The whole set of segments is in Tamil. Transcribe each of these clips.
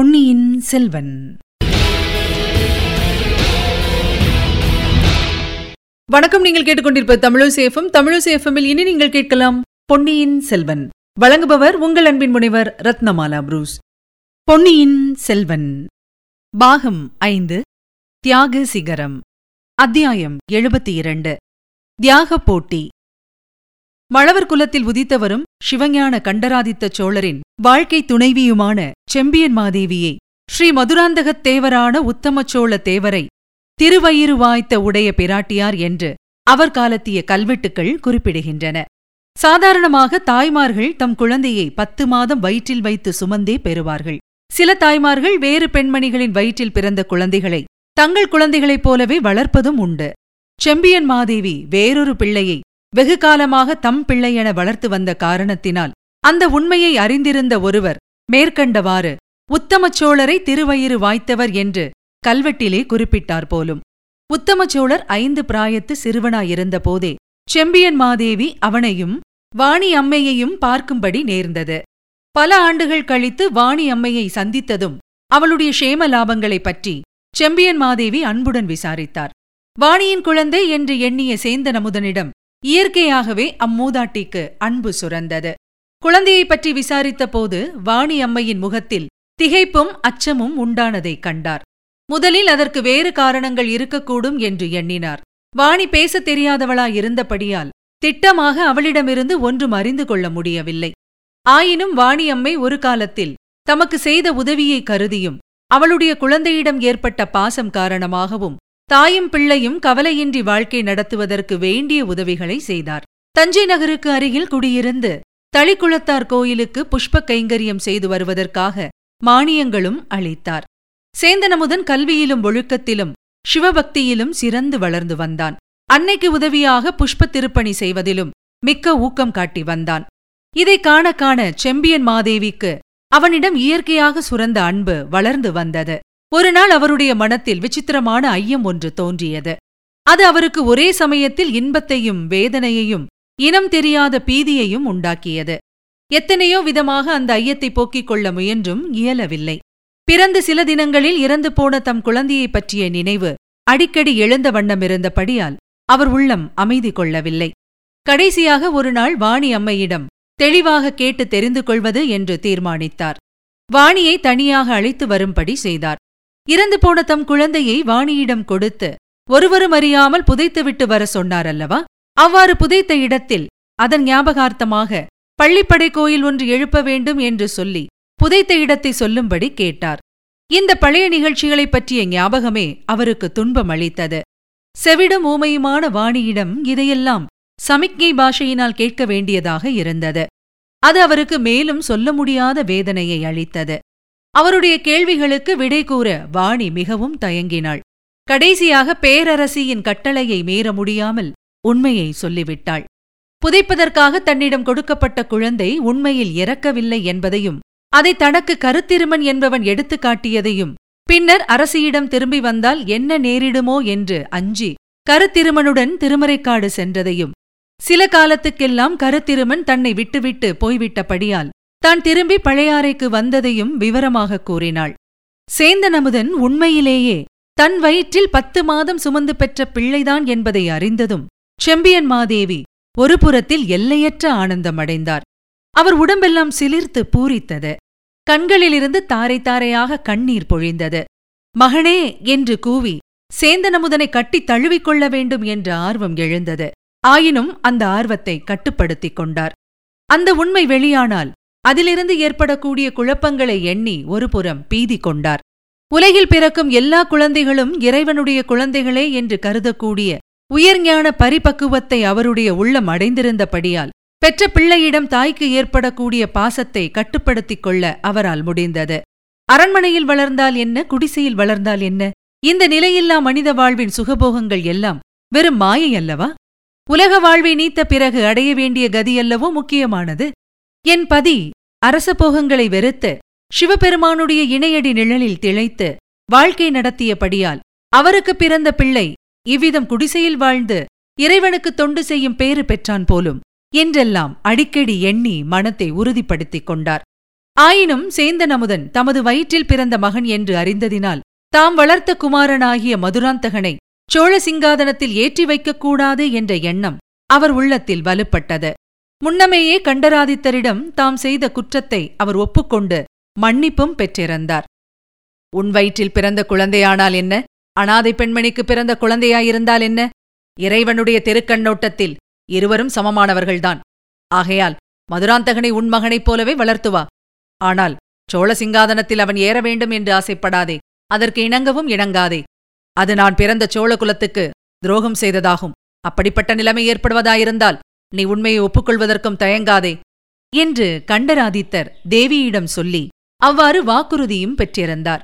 பொன்னியின் செல்வன். வணக்கம் நீங்கள் கேட்டுக்கொண்டிருப்ப தமிழசேஃபம் தமிழசேஃபமில் இனி நீங்கள் கேட்கலாம் பொன்னியின் செல்வன். வழங்குபவர் உங்கள் அன்பின் முனைவர் ரத்னமாலா புரூஸ். பொன்னியின் செல்வன். பாகம் ஐந்து தியாக சிகரம். அத்தியாயம் எழுபத்தி இரண்டு. தியாக போட்டி. மழவர் குலத்தில் உதித்தவரும் சிவஞான கண்டராதித்த சோழரின் வாழ்க்கை துணைவியுமான செம்பியன் மாதேவியை ஸ்ரீ மதுராந்தகத் தேவரான உத்தமச்சோழ தேவரை திருவயிறு வாய்த்த உடைய பிராட்டியார் என்று அவர் காலத்திய கல்வெட்டுக்கள் குறிப்பிடுகின்றன. சாதாரணமாக தாய்மார்கள் தம் குழந்தையை பத்து மாதம் வயிற்றில் வைத்து சுமந்தே பெறுவார்கள். சில தாய்மார்கள் வேறு பெண்மணிகளின் வயிற்றில் பிறந்த குழந்தைகளை தங்கள் குழந்தைகளைப் போலவே வளர்ப்பதும் உண்டு. செம்பியன் மாதேவி வேறொரு பிள்ளையை வெகு காலமாக தம் பிள்ளையென வளர்த்து வந்த காரணத்தினால் அந்த உண்மையை அறிந்திருந்த ஒருவர் மேற்கண்டவாறு உத்தமச்சோழரை திருவயிறு வாய்த்தவர் என்று கல்வெட்டிலே குறிப்பிட்டார் போலும். உத்தமச்சோழர் ஐந்து பிராயத்து சிறுவனாயிருந்த போதே செம்பியன் மாதேவி அவனையும் வாணி அம்மையையும் பார்க்கும்படி நேர்ந்தது. பல ஆண்டுகள் கழித்து வாணி அம்மையை சந்தித்ததும் அவளுடைய க்ஷேம லாபங்களைப் பற்றி செம்பியன் மாதேவி அன்புடன் விசாரித்தார். வாணியின் குழந்தை என்று எண்ணிய சேந்தன் அமுதனிடம் இயற்கையாகவே அம்மூதாட்டிக்கு அன்பு சுரந்தது. குழந்தையைப் பற்றி விசாரித்த போது வாணி அம்மையின் முகத்தில் திகைப்பும் அச்சமும் உண்டானதைக் கண்டார். முதலில் அதற்கு வேறு காரணங்கள் இருக்கக்கூடும் என்று எண்ணினார். வாணி பேசத் தெரியாதவளாயிருந்தபடியால் திட்டமாக அவளிடமிருந்து ஒன்றும் அறிந்து கொள்ள முடியவில்லை. ஆயினும் வாணி அம்மை ஒரு காலத்தில் தமக்கு செய்த உதவியை கருதியும் அவளுடைய குழந்தையிடம் ஏற்பட்ட பாசம் காரணமாகவும் தாயும் பிள்ளையும் கவலையின்றி வாழ்க்கை நடத்துவதற்கு வேண்டிய உதவிகளை செய்தார். தஞ்சை நகருக்கு அருகில் குடியிருந்து தளிக்குளத்தார் கோயிலுக்கு புஷ்ப கைங்கரியம் செய்து வருவதற்காக மானியங்களும் அளித்தார். சேந்தனமுதன் கல்வியிலும் ஒழுக்கத்திலும் சிவபக்தியிலும் சிறந்து வளர்ந்து வந்தான். அன்னைக்கு உதவியாக புஷ்ப திருப்பணி செய்வதிலும் மிக்க ஊக்கம் காட்டி வந்தான். இதை காண காண செம்பியன் மாதேவிக்கு அவனிடம் இயற்கையாக சுரந்த அன்பு வளர்ந்து வந்தது. ஒருநாள் அவருடைய மனத்தில் விசித்திரமான ஐயம் ஒன்று தோன்றியது. அது அவருக்கு ஒரே சமயத்தில் இன்பத்தையும் வேதனையையும் இனம் தெரியாத பீதியையும் உண்டாக்கியது. எத்தனையோ விதமாக அந்த ஐயத்தை போக்கிக் கொள்ள முயன்றும் இயலவில்லை. பிறந்து சில தினங்களில் இறந்து போன தம் குழந்தையைப் பற்றிய நினைவு அடிக்கடி எழுந்த வண்ணமிருந்தபடியால் அவர் உள்ளம் அமைதி கொள்ளவில்லை. கடைசியாக ஒருநாள் வாணி அம்மையிடம் தெளிவாக கேட்டு தெரிந்து கொள்வது என்று தீர்மானித்தார். வாணியை தனியாக அழைத்து வரும்படி செய்தார். இறந்து போன தம் குழந்தையை வாணியிடம் கொடுத்து ஒருவரும் அறியாமல் புதைத்துவிட்டு வர சொன்னார் அல்லவா அவ்வாறு புதைத்த இடத்தில் அதன் ஞாபகார்த்தமாக பள்ளிப்படை கோயில் ஒன்று எழுப்ப வேண்டும் என்று சொல்லி புதைத்த இடத்தை சொல்லும்படி கேட்டார். இந்த பழைய நிகழ்ச்சிகளைப் பற்றிய ஞாபகமே அவருக்கு துன்பம் அளித்தது. செவிடும் ஊமையுமான வாணியிடம் இதையெல்லாம் சமிக்ஞை பாஷையினால் கேட்க வேண்டியதாக இருந்தது. அது அவருக்கு மேலும் சொல்ல முடியாத வேதனையை அளித்தது. அவருடைய கேள்விகளுக்கு விடை கூற வாணி மிகவும் தயங்கினாள். கடைசியாக பேரரசியின் கட்டளையை மீற முடியாமல் உண்மையை சொல்லிவிட்டாள். புதைப்பதற்காக தன்னிடம் கொடுக்கப்பட்ட குழந்தை உண்மையில் இறக்கவில்லை என்பதையும் அதை தனக்கு கருத்திருமன் என்பவன் எடுத்துக் காட்டியதையும் பின்னர் அரசியிடம் திரும்பி வந்தால் என்ன நேரிடுமோ என்று அஞ்சி கருத்திருமனுடன் திருமறைக்காடு சென்றதையும் சில காலத்துக்கெல்லாம் கருத்திருமன் தன்னை விட்டுவிட்டு போய்விட்டபடியால் தான் திரும்பி பழையாறைக்கு வந்ததையும் விவரமாக கூறினாள். சேந்தன் அமுதன் உண்மையிலேயே தன் வயிற்றில் பத்து மாதம் சுமந்து பெற்ற பிள்ளைதான் என்பதை அறிந்ததும் செம்பியன் மாதேவி ஒரு புறத்தில் எல்லையற்ற ஆனந்தமடைந்தார். அவர் உடம்பெல்லாம் சிலிர்த்து பூரித்தது. கண்களிலிருந்து தாரை தாரையாக கண்ணீர் பொழிந்தது. மகனே என்று கூவி சேந்தனமுதனை கட்டித் தழுவிக்கொள்ள வேண்டும் என்ற ஆர்வம் எழுந்தது. ஆயினும் அந்த ஆர்வத்தை கட்டுப்படுத்திக் கொண்டார். அந்த உண்மை வெளியானால் அதிலிருந்து ஏற்படக்கூடிய குழப்பங்களை எண்ணி ஒருபுறம் பீதி கொண்டார். உலகில் பிறக்கும் எல்லா குழந்தைகளும் இறைவனுடைய குழந்தைகளே என்று கருதக்கூடிய உயர்ஞான பரிபக்குவத்தை அவருடைய உள்ளம் அடைந்திருந்தபடியால் பெற்ற பிள்ளையிடம் தாய்க்கு ஏற்படக்கூடிய பாசத்தை கட்டுப்படுத்திக் கொள்ள அவரால் முடிந்தது. அரண்மனையில் வளர்ந்தால் என்ன குடிசையில் வளர்ந்தால் என்ன? இந்த நிலையில்லா மனித வாழ்வின் சுகபோகங்கள் எல்லாம் வெறும் மாயை அல்லவா? உலக வாழ்வை நீத்த பிறகு அடைய வேண்டிய கதியல்லவோ முக்கியமானது? என் பதி அரச போகங்களை வெறுத்து சிவபெருமானுடைய இணையடி நிழலில் திளைத்து வாழ்க்கை நடத்தியபடியால் அவருக்கு பிறந்த பிள்ளை இவ்விதம் குடிசையில் வாழ்ந்து இறைவனுக்கு தொண்டு செய்யும் பேறு பெற்றான் போலும் என்றெல்லாம் அடிக்கடி எண்ணி மனத்தை உறுதிப்படுத்திக் கொண்டார். ஆயினும் சேந்தன் அமுதன் தமது வயிற்றில் பிறந்த மகன் என்று அறிந்ததினால் தாம் வளர்த்த குமாரனாகிய மதுராந்தகனை சோழ சிங்காதனத்தில் ஏற்றி வைக்கக்கூடாது என்ற எண்ணம் அவர் உள்ளத்தில் வலுப்பட்டது. முன்னமேயே கண்டராதித்தரிடம் தாம் செய்த குற்றத்தை அவர் ஒப்புக்கொண்டு மன்னிப்பும் பெற்றிருந்தார். உன் வயிற்றில் பிறந்த குழந்தையானால் என்ன? அனாதை பெண்மணிக்கு பிறந்த குழந்தையாயிருந்தால் என்ன? இறைவனுடைய தெருக்கண்ணோட்டத்தில் இருவரும் சமமானவர்கள்தான். ஆகையால் மதுராந்தகனை உன் மகனைப் போலவே வளர்த்துவா ஆனால் சோழ சிங்காதனத்தில் அவன் ஏற வேண்டும் என்று ஆசைப்படாதே. அதற்கு இணங்கவும் இணங்காதே. அது நான் பிறந்த சோழ குலத்துக்கு துரோகம் செய்ததாகும். அப்படிப்பட்ட நிலைமை ஏற்படுவதாயிருந்தால் நீ உண்மையை ஒப்புக்கொள்வதற்கும் தயங்காதே என்று கண்டராதித்தர் தேவியிடம் சொல்லி அவ்வாறு வாக்குறுதியும் பெற்றிருந்தார்.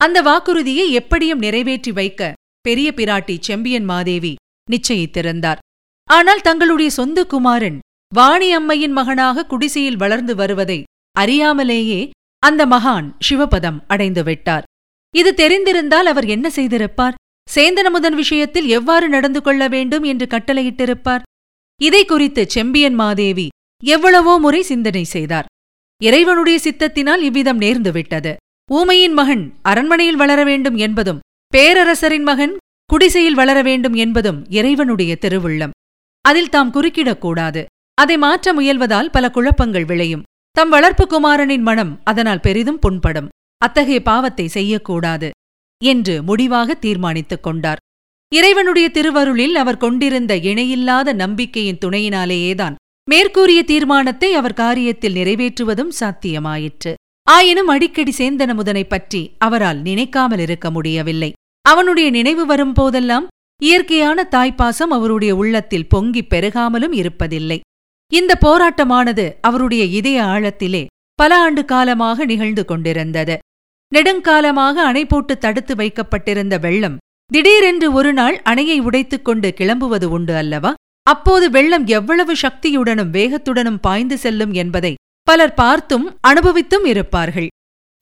அந்த வாக்குறுதியை எப்படியும் நிறைவேற்றி வைக்க பெரிய பிராட்டி செம்பியன் மாதேவி நிச்சயித்திருந்தார். ஆனால் தங்களுடைய சொந்த குமாரன் வாணி அம்மையின் மகனாக குடிசையில் வளர்ந்து வருவதை அறியாமலேயே அந்த மகான் சிவபதம் அடைந்து விட்டார். இது தெரிந்திருந்தால் அவர் என்ன செய்திருப்பார்? சேந்தனமுதன் விஷயத்தில் எவ்வாறு நடந்து கொள்ள வேண்டும் என்று கட்டளையிட்டிருப்பார்? இதை குறித்து செம்பியன் மாதேவி எவ்வளவோ முறை சிந்தனை செய்தார். இறைவனுடைய சித்தத்தினால் இவ்விதம் நேர்ந்துவிட்டது. ஊமையின் மகன் அரண்மனையில் வளர வேண்டும் என்பதும் பேரரசரின் மகன் குடிசையில் வளர வேண்டும் என்பதும் இறைவனுடைய திருவுள்ளம். அதில் தாம் குறுக்கிடக்கூடாது. அதை மாற்ற முயல்வதால் பல குழப்பங்கள் விளையும். தம் வளர்ப்பு குமாரனின் மனம் அதனால் பெரிதும் புண்படும். அத்தகைய பாவத்தை செய்யக்கூடாது என்று முடிவாக தீர்மானித்துக் கொண்டார். இறைவனுடைய திருவருளில் அவர் கொண்டிருந்த இணையில்லாத நம்பிக்கையின் துணையினாலேயேதான் மேற்கூறிய தீர்மானத்தை அவர் காரியத்தில் நிறைவேற்றுவதும் சாத்தியமாயிற்று. ஆயினும் அடிக்கடி சேந்தன முதனைப் பற்றி அவரால் நினைக்காமல் இருக்க முடியவில்லை. அவனுடைய நினைவு வரும் போதெல்லாம் இயற்கையான தாய்ப்பாசம் அவருடைய உள்ளத்தில் பொங்கிப் பெருகாமலும் இருப்பதில்லை. இந்த போராட்டமானது அவருடைய இதய ஆழத்திலே பல ஆண்டு காலமாக நிகழ்ந்து கொண்டிருந்தது. நெடுங்காலமாக அணை போட்டு தடுத்து வைக்கப்பட்டிருந்த வெள்ளம் திடீரென்று ஒரு நாள் அணையை உடைத்துக் கொண்டு கிளம்புவது உண்டு அல்லவா? அப்போது வெள்ளம் எவ்வளவு சக்தியுடனும் வேகத்துடனும் பாய்ந்து செல்லும் என்பதை பலர் பார்த்தும் அனுபவித்தும் இருப்பார்கள்.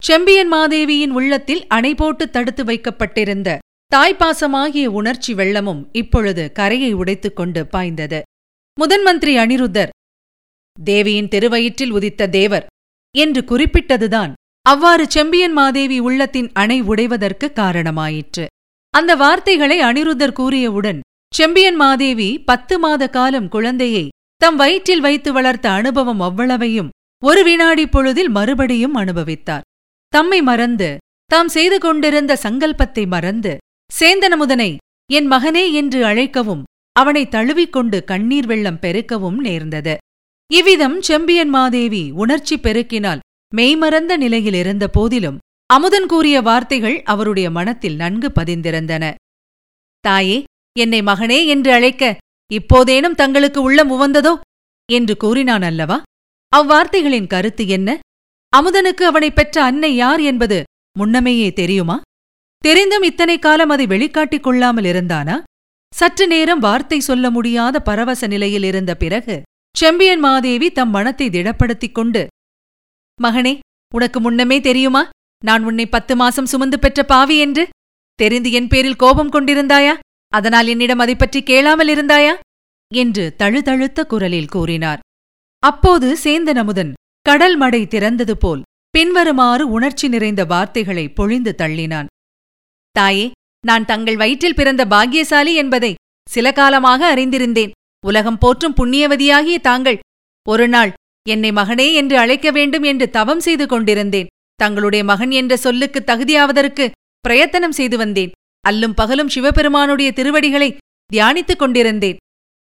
செம்பியன் மாதேவியின் உள்ளத்தில் அணை போட்டு தடுத்து வைக்கப்பட்டிருந்த தாய்ப்பாசமாகிய உணர்ச்சி வெள்ளமும் இப்பொழுது கரையை உடைத்துக் கொண்டு பாய்ந்தது. முதன்மந்திரி அனிருத்தர் தேவியின் திருவயிற்றில் உதித்த தேவர் என்று குறிப்பிட்டதுதான் அவ்வாறு செம்பியன் மாதேவி உள்ளத்தின் அணை உடைவதற்கு காரணமாயிற்று. அந்த வார்த்தைகளை அனிருத்தர் கூறியவுடன் செம்பியன் மாதேவி பத்து மாத காலம் குழந்தையை தம் வயிற்றில் வைத்து வளர்த்த அனுபவம் அவ்வளவையும் ஒரு வினாடி பொழுதில் மறுபடியும் அனுபவித்தார். தம்மை மறந்து தாம் செய்து கொண்டிருந்த சங்கல்பத்தை மறந்து சேந்தனமுதனை என் மகனே என்று அழைக்கவும் அவனை தழுவிக்கொண்டு கண்ணீர் வெள்ளம் பெருக்கவும் நேர்ந்தது. இவ்விதம் செம்பியன் மாதேவி உணர்ச்சி பெருக்கினால் மெய்மறந்த நிலையில் இருந்த போதிலும் அமுதன் கூறிய வார்த்தைகள் அவருடைய மனத்தில் நன்கு பதிந்திருந்தன. தாயே என்னை மகனே என்று அழைக்க இப்போதேனும் தங்களுக்கு உள்ளம் உவந்ததோ? என்று கூறினான் அல்லவா? அவ்வார்த்தைகளின் கருத்து என்ன? அமுதனுக்கு அவனைப் பெற்ற அன்னை யார் என்பது முன்னமேயே தெரியுமா? தெரிந்தும் இத்தனை காலம் அதை வெளிக்காட்டிக் கொள்ளாமல் இருந்தானா? சற்று நேரம் வார்த்தை சொல்ல முடியாத பரவச நிலையில் இருந்த பிறகு செம்பியன் மாதேவி தம் மனத்தை திடப்படுத்திக் கொண்டு மகனே உனக்கு முன்னமே தெரியுமா? நான் உன்னை பத்து மாசம் சுமந்து பெற்ற பாவி என்று? தெரிந்து என் பேரில் கோபம் கொண்டிருந்தாயா? அதனால் என்னிடம் அதை பற்றி கேளாமல் இருந்தாயா? என்று தழுதழுத்த குரலில் கூறினார். அப்போது சேந்தன் அமுதன் கடல் மடை திறந்தது போல் பின்வருமாறு உணர்ச்சி நிறைந்த வார்த்தைகளை பொழிந்து தள்ளினான். தாயே நான் தங்கள் வயிற்றில் பிறந்த பாக்கியசாலி என்பதை சில காலமாக அறிந்திருந்தேன். உலகம் போற்றும் புண்ணியவதியாகிய தாங்கள் ஒருநாள் என்னை மகனே என்று அழைக்க வேண்டும் என்று தவம் செய்து கொண்டிருந்தேன். தங்களுடைய மகன் என்ற சொல்லுக்கு தகுதியாவதற்கு பிரயத்தனம் செய்து வந்தேன். அல்லும் பகலும் சிவபெருமானுடைய திருவடிகளை தியானித்துக் கொண்டிருந்தேன்.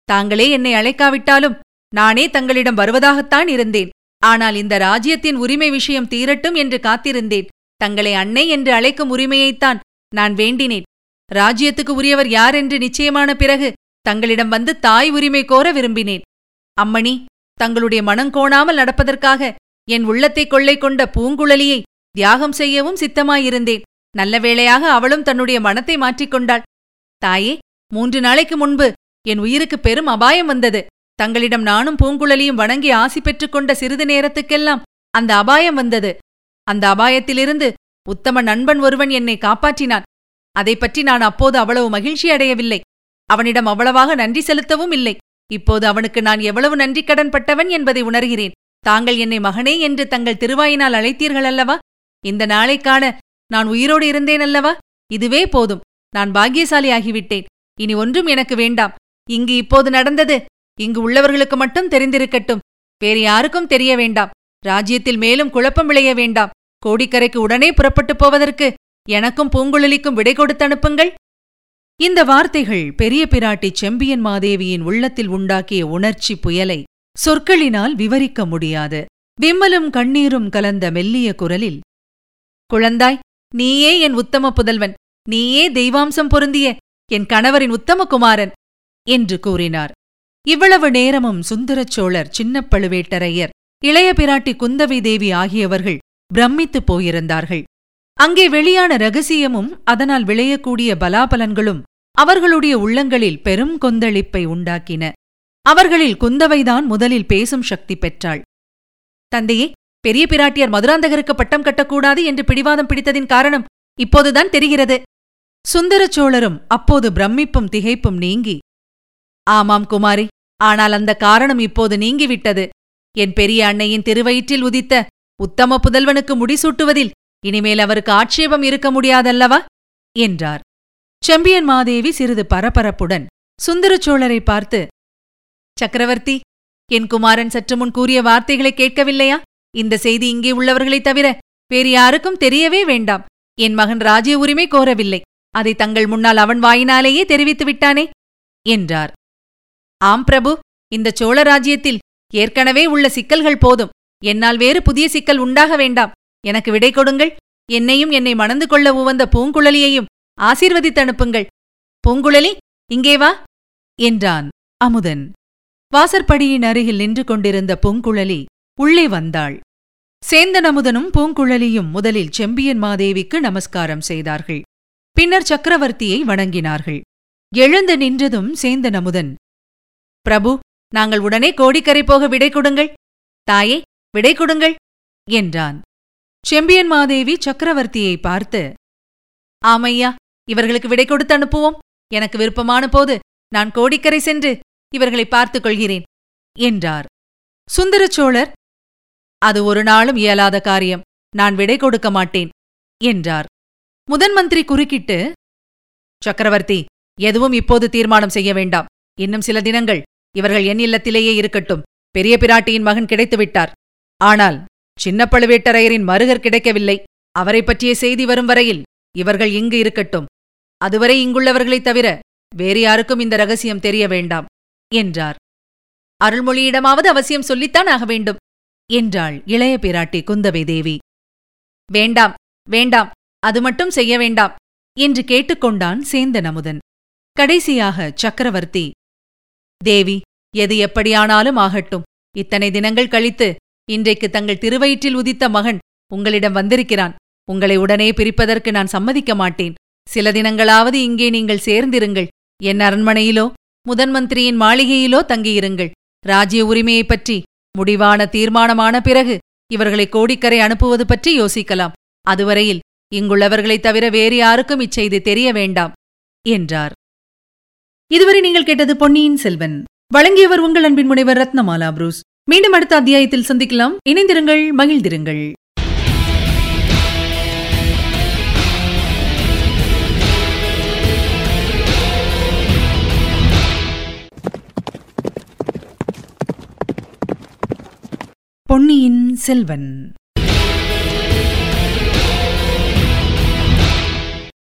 தாங்களே என்னை அழைக்காவிட்டாலும் நானே தங்களிடம் வருவதாகத்தான் இருந்தேன். ஆனால் இந்த ராஜ்யத்தின் உரிமை விஷயம் தீரட்டும் என்று காத்திருந்தேன். தங்களை அன்னை என்று அழைக்கும் உரிமையைத்தான் நான் வேண்டினேன். ராஜ்யத்துக்கு உரியவர் யார் என்று நிச்சயமான பிறகு தங்களிடம் வந்து தாய் உரிமை கோர விரும்பினேன். அம்மணி தங்களுடைய மனம் கோணாமல் நடப்பதற்காக என் உள்ளத்தை கொள்ளை கொண்ட பூங்குழலியை தியாகம் செய்யவும் சித்தமாயிருந்தேன். நல்ல வேளையாக அவளும் தன்னுடைய மனத்தை மாற்றிக்கொண்டாள் தாயே மூன்று நாளைக்கு முன்பு என் உயிருக்கு பெரும் அபாயம் வந்தது. தங்களிடம் நானும் பூங்குழலியும் வணங்கி ஆசி பெற்றுக்கொண்ட சிறிது நேரத்துக்கெல்லாம் அந்த அபாயம் வந்தது. அந்த அபாயத்திலிருந்து உத்தம நண்பன் ஒருவன் என்னை காப்பாற்றினான். அதை பற்றி நான் அப்போது அவ்வளவு மகிழ்ச்சி அடையவில்லை. அவனிடம் அவ்வளவாக நன்றி செலுத்தவும் இல்லை. இப்போது அவனுக்கு நான் எவ்வளவு நன்றி கடன் பட்டவன் என்பதை உணர்கிறேன். தாங்கள் என்னை மகனே என்று தங்கள் திருவாயினால் அழைத்தீர்கள் அல்லவா இந்த நாளைக் காண நான் உயிரோடு இருந்தேன் அல்லவா இதுவே போதும். நான் பாக்கியசாலி ஆகிவிட்டேன் இனி ஒன்றும் எனக்கு வேண்டாம். இங்கு இப்போது நடந்தது இங்கு உள்ளவர்களுக்கு மட்டும் தெரிந்திருக்கட்டும். வேறு யாருக்கும் தெரிய வேண்டாம். ராஜ்யத்தில் மேலும் குழப்பம் விளைய வேண்டாம். கோடிக்கரைக்கு உடனே புறப்பட்டுப் போவதற்கு எனக்கும் பூங்குழலிக்கும் விடை கொடுத்து அனுப்புங்கள். இந்த வார்த்தைகள் பெரிய பிராட்டி செம்பியன் மாதேவியின் உள்ளத்தில் உண்டாக்கிய உணர்ச்சி புயலை சொற்களினால் விவரிக்க முடியாது. விம்மலும் கண்ணீரும் கலந்த மெல்லிய குரலில் குழந்தாய் நீயே என் உத்தம புதல்வன். நீயே தெய்வாம்சம் பொருந்திய என் கணவரின் உத்தமகுமாரன் என்று கூறினார். இவ்வளவு நேரமும் சுந்தரச் சோழர் சின்னப் பழுவேட்டரையர் இளைய பிராட்டி குந்தவி தேவி ஆகியவர்கள் பிரமித்துப் போயிருந்தார்கள். அங்கே வெளியான ரகசியமும் அதனால் விளையக்கூடிய பலாபலன்களும் அவர்களுடைய உள்ளங்களில் பெரும் கொந்தளிப்பை உண்டாக்கின. அவர்களில் குந்தவைதான் முதலில் பேசும் சக்தி பெற்றாள். தந்தையே பெரிய பிராட்டியார் மதுராந்தகருக்கு பட்டம் கட்டக்கூடாது என்று பிடிவாதம் பிடித்ததின் காரணம் இப்போதுதான் தெரிகிறது. சுந்தரச் சோழரும் அப்போது பிரமிப்பும் திகைப்பும் நீங்கி ஆமாம் குமாரி ஆனால் அந்த காரணம் இப்போது நீங்கிவிட்டது. என் பெரிய அன்னையின் திருவயிற்றில் உதித்த உத்தம புதல்வனுக்கு முடிசூட்டுவதில் இனிமேல் அவருக்கு ஆட்சேபம் இருக்க முடியாதல்லவா? என்றார். செம்பியன் மாதேவி சிறிது பரபரப்புடன் சுந்தரச் சோழரை பார்த்து சக்கரவர்த்தி என் குமாரன் சற்று முன் கூறிய வார்த்தைகளை கேட்கவில்லையா? இந்த செய்தி இங்கே உள்ளவர்களைத் தவிர வேறு யாருக்கும் தெரியவே வேண்டாம். என் மகன் ராஜ்ய உரிமை கோரவில்லை. அதை தங்கள் முன்னால் அவன் வாயினாலேயே தெரிவித்து விட்டானே? என்றார். ஆம் பிரபு இந்த சோழ ராஜ்யத்தில் ஏற்கனவே உள்ள சிக்கல்கள் போதும். என்னால் வேறு புதிய சிக்கல் உண்டாக வேண்டாம். எனக்கு விடை கொடுங்கள். என்னையும் என்னை மணந்து கொள்ள உவந்த பூங்குழலியையும் ஆசீர்வதித்து அனுப்புங்கள். பூங்குழலி இங்கே வா என்றான் அமுதன். வாசற்படியின் அருகில் நின்று கொண்டிருந்த பூங்குழலி உள்ளே வந்தாள். சேந்தன் அமுதனும் பூங்குழலியும் முதலில் செம்பியன் மாதேவிக்கு நமஸ்காரம் செய்தார்கள். பின்னர் சக்கரவர்த்தியை வணங்கினார்கள். எழுந்து நின்றதும் சேந்தன் அமுதன் பிரபு நாங்கள் உடனே கோடிக்கரை போக விடை கொடுங்கள். தாயே விடை கொடுங்கள் என்றான். செம்பியன் மாதேவி சக்கரவர்த்தியை பார்த்து ஆமையா இவர்களுக்கு விடை கொடுத்து அனுப்புவோம். எனக்கு விருப்பமான போது நான் கோடிக்கரை சென்று இவர்களை பார்த்துக் கொள்கிறேன் என்றார். சுந்தரச் சோழர் அது ஒரு நாளும் இயலாத காரியம் நான் விடை கொடுக்க மாட்டேன் என்றார். முதன் மந்திரி குறுக்கிட்டு சக்கரவர்த்தி எதுவும் இப்போது தீர்மானம் செய்ய வேண்டாம். இன்னும் சில தினங்கள் இவர்கள் என் இல்லத்திலேயே இருக்கட்டும். பெரிய பிராட்டியின் மகன் கிடைத்துவிட்டார். ஆனால் சின்ன பழுவேட்டரையரின் மருகர் கிடைக்கவில்லை. அவரை பற்றிய செய்தி வரும் வரையில் இவர்கள் இங்கு இருக்கட்டும். அதுவரை இங்குள்ளவர்களைத் தவிர வேறு யாருக்கும் இந்த ரகசியம் தெரிய வேண்டாம். என்றார். அருள்மொழியிடமாவது அவசியம் சொல்லித்தான் ஆக வேண்டும் என்றாள் இளைய பிராட்டி குந்தவை தேவி. வேண்டாம் வேண்டாம் அது மட்டும் செய்ய வேண்டாம் என்று கேட்டுக்கொண்டான் சேந்தன் அமுதன் கடைசியாக சக்கரவர்த்தி தேவி எது எப்படியானாலும் ஆகட்டும். இத்தனை தினங்கள் கழித்து இன்றைக்கு தங்கள் திருவயிற்றில் உதித்த மகன் உங்களிடம் வந்திருக்கிறான். உங்களை உடனே பிரிப்பதற்கு நான் சம்மதிக்க மாட்டேன். சில தினங்களாவது இங்கே நீங்கள் சேர்ந்திருங்கள். என் அரண்மனையிலோ முதன் மந்திரியின் மாளிகையிலோ தங்கியிருங்கள். ராஜ்ய உரிமையைப் பற்றி முடிவான தீர்மானமான பிறகு இவர்களை கோடிக்கரை அனுப்புவது பற்றி யோசிக்கலாம். அதுவரையில் இங்குள்ளவர்களைத் தவிர வேறு யாருக்கும் இச்செய்தி தெரிய வேண்டாம் என்றார். இதுவரை நீங்கள் கேட்டது பொன்னியின் செல்வன். வழங்கியவர் உங்கள் அன்பின் முனைவர் ரத்னமாலா புரூஸ். மீண்டும் அடுத்த அத்தியாயத்தில் சந்திக்கலாம். இணைந்திருங்கள் மகிழ்ந்திருங்கள். பொன்னியின் செல்வன்.